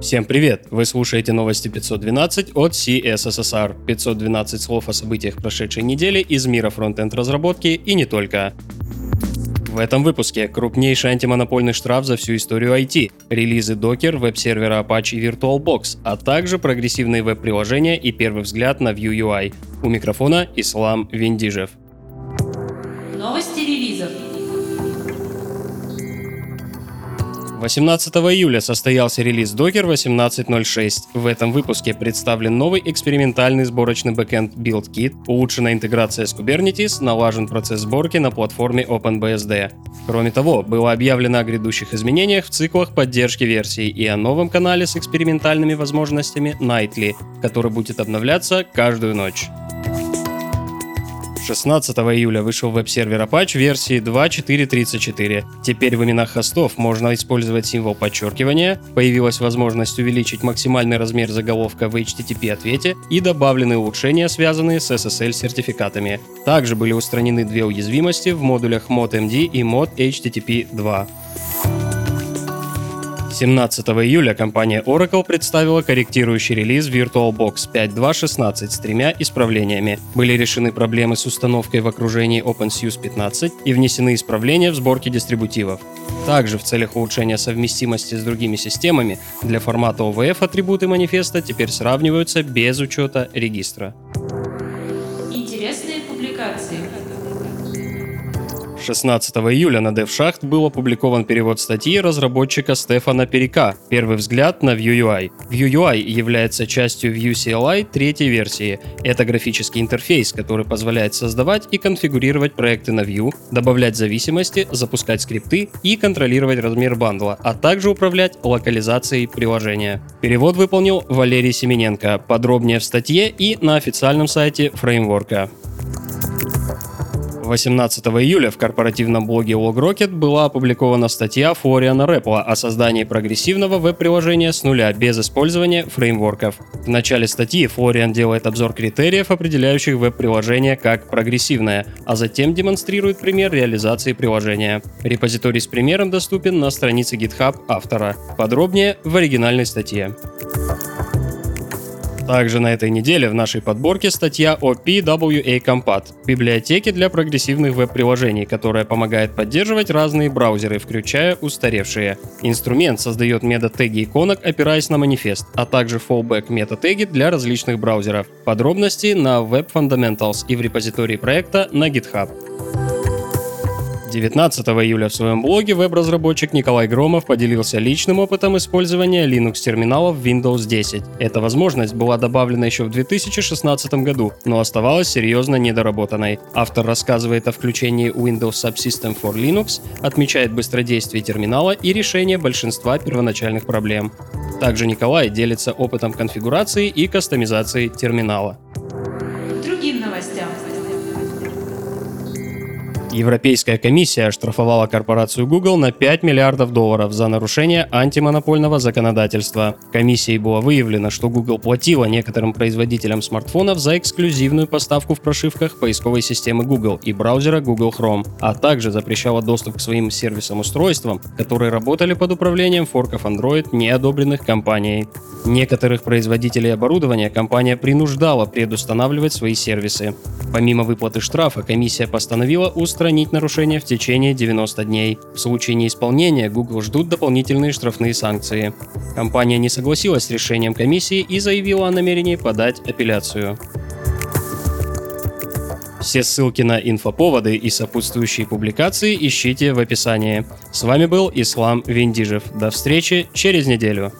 Всем привет! Вы слушаете новости 512 от CSSR. 512 слов о событиях прошедшей недели из мира фронтенд разработки и не только. В этом выпуске крупнейший антимонопольный штраф за всю историю IT, релизы Docker, веб-сервера Apache и VirtualBox, а также прогрессивные веб-приложения и первый взгляд на Vue UI. У микрофона Ислам Виндижев. Новости релизов. 18 июля состоялся релиз Docker 18.06. В этом выпуске представлен новый экспериментальный сборочный бэкэнд BuildKit, улучшена интеграция с Kubernetes, налажен процесс сборки на платформе OpenBSD. Кроме того, было объявлено о грядущих изменениях в циклах поддержки версий и о новом канале с экспериментальными возможностями Nightly, который будет обновляться каждую ночь. 16 июля вышел веб-сервер Apache версии 2.4.34. Теперь в именах хостов можно использовать символ подчеркивания, появилась возможность увеличить максимальный размер заголовка в HTTP-ответе и добавлены улучшения, связанные с SSL-сертификатами. Также были устранены две уязвимости в модулях ModMD и Mod HTTP 2. 17 июля компания Oracle представила корректирующий релиз VirtualBox 5.2.16 с тремя исправлениями. Были решены проблемы с установкой в окружении OpenSUSE 15 и внесены исправления в сборке дистрибутивов. Также в целях улучшения совместимости с другими системами для формата OVF атрибуты манифеста теперь сравниваются без учета регистра. Интересные публикации. 16 июля на DevShaft был опубликован перевод статьи разработчика Стефана Перика «Первый взгляд на Vue UI». Vue UI является частью Vue CLI третьей версии. Это графический интерфейс, который позволяет создавать и конфигурировать проекты на Vue, добавлять зависимости, запускать скрипты и контролировать размер бандла, а также управлять локализацией приложения. Перевод выполнил Валерий Семененко. Подробнее в статье и на официальном сайте фреймворка. 18 июля в корпоративном блоге LogRocket была опубликована статья Флориана Рэпла о создании прогрессивного веб-приложения с нуля без использования фреймворков. В начале статьи Флориан делает обзор критериев, определяющих веб-приложение как прогрессивное, а затем демонстрирует пример реализации приложения. Репозиторий с примером доступен на странице GitHub автора. Подробнее в оригинальной статье. Также на этой неделе в нашей подборке статья о PWA Compat – библиотеке для прогрессивных веб-приложений, которая помогает поддерживать разные браузеры, включая устаревшие. Инструмент создает метатеги иконок, опираясь на манифест, а также fallback метатеги для различных браузеров. Подробности на Web Fundamentals и в репозитории проекта на GitHub. 19 июля в своем блоге веб-разработчик Николай Громов поделился личным опытом использования Linux-терминалов Windows 10. Эта возможность была добавлена еще в 2016 году, но оставалась серьезно недоработанной. Автор рассказывает о включении Windows Subsystem for Linux, отмечает быстродействие терминала и решение большинства первоначальных проблем. Также Николай делится опытом конфигурации и кастомизации терминала. Европейская комиссия оштрафовала корпорацию Google на 5 миллиардов долларов за нарушение антимонопольного законодательства. Комиссией было выявлено, что Google платила некоторым производителям смартфонов за эксклюзивную поставку в прошивках поисковой системы Google и браузера Google Chrome, а также запрещала доступ к своим сервисам-устройствам, которые работали под управлением форков Android, не одобренных компанией. Некоторых производителей оборудования компания принуждала предустанавливать свои сервисы. Помимо выплаты штрафа, комиссия постановила устранить нарушение в течение 90 дней. В случае неисполнения Google ждут дополнительные штрафные санкции. Компания не согласилась с решением комиссии и заявила о намерении подать апелляцию. Все ссылки на инфоповоды и сопутствующие публикации ищите в описании. С вами был Ислам Виндижев. До встречи через неделю.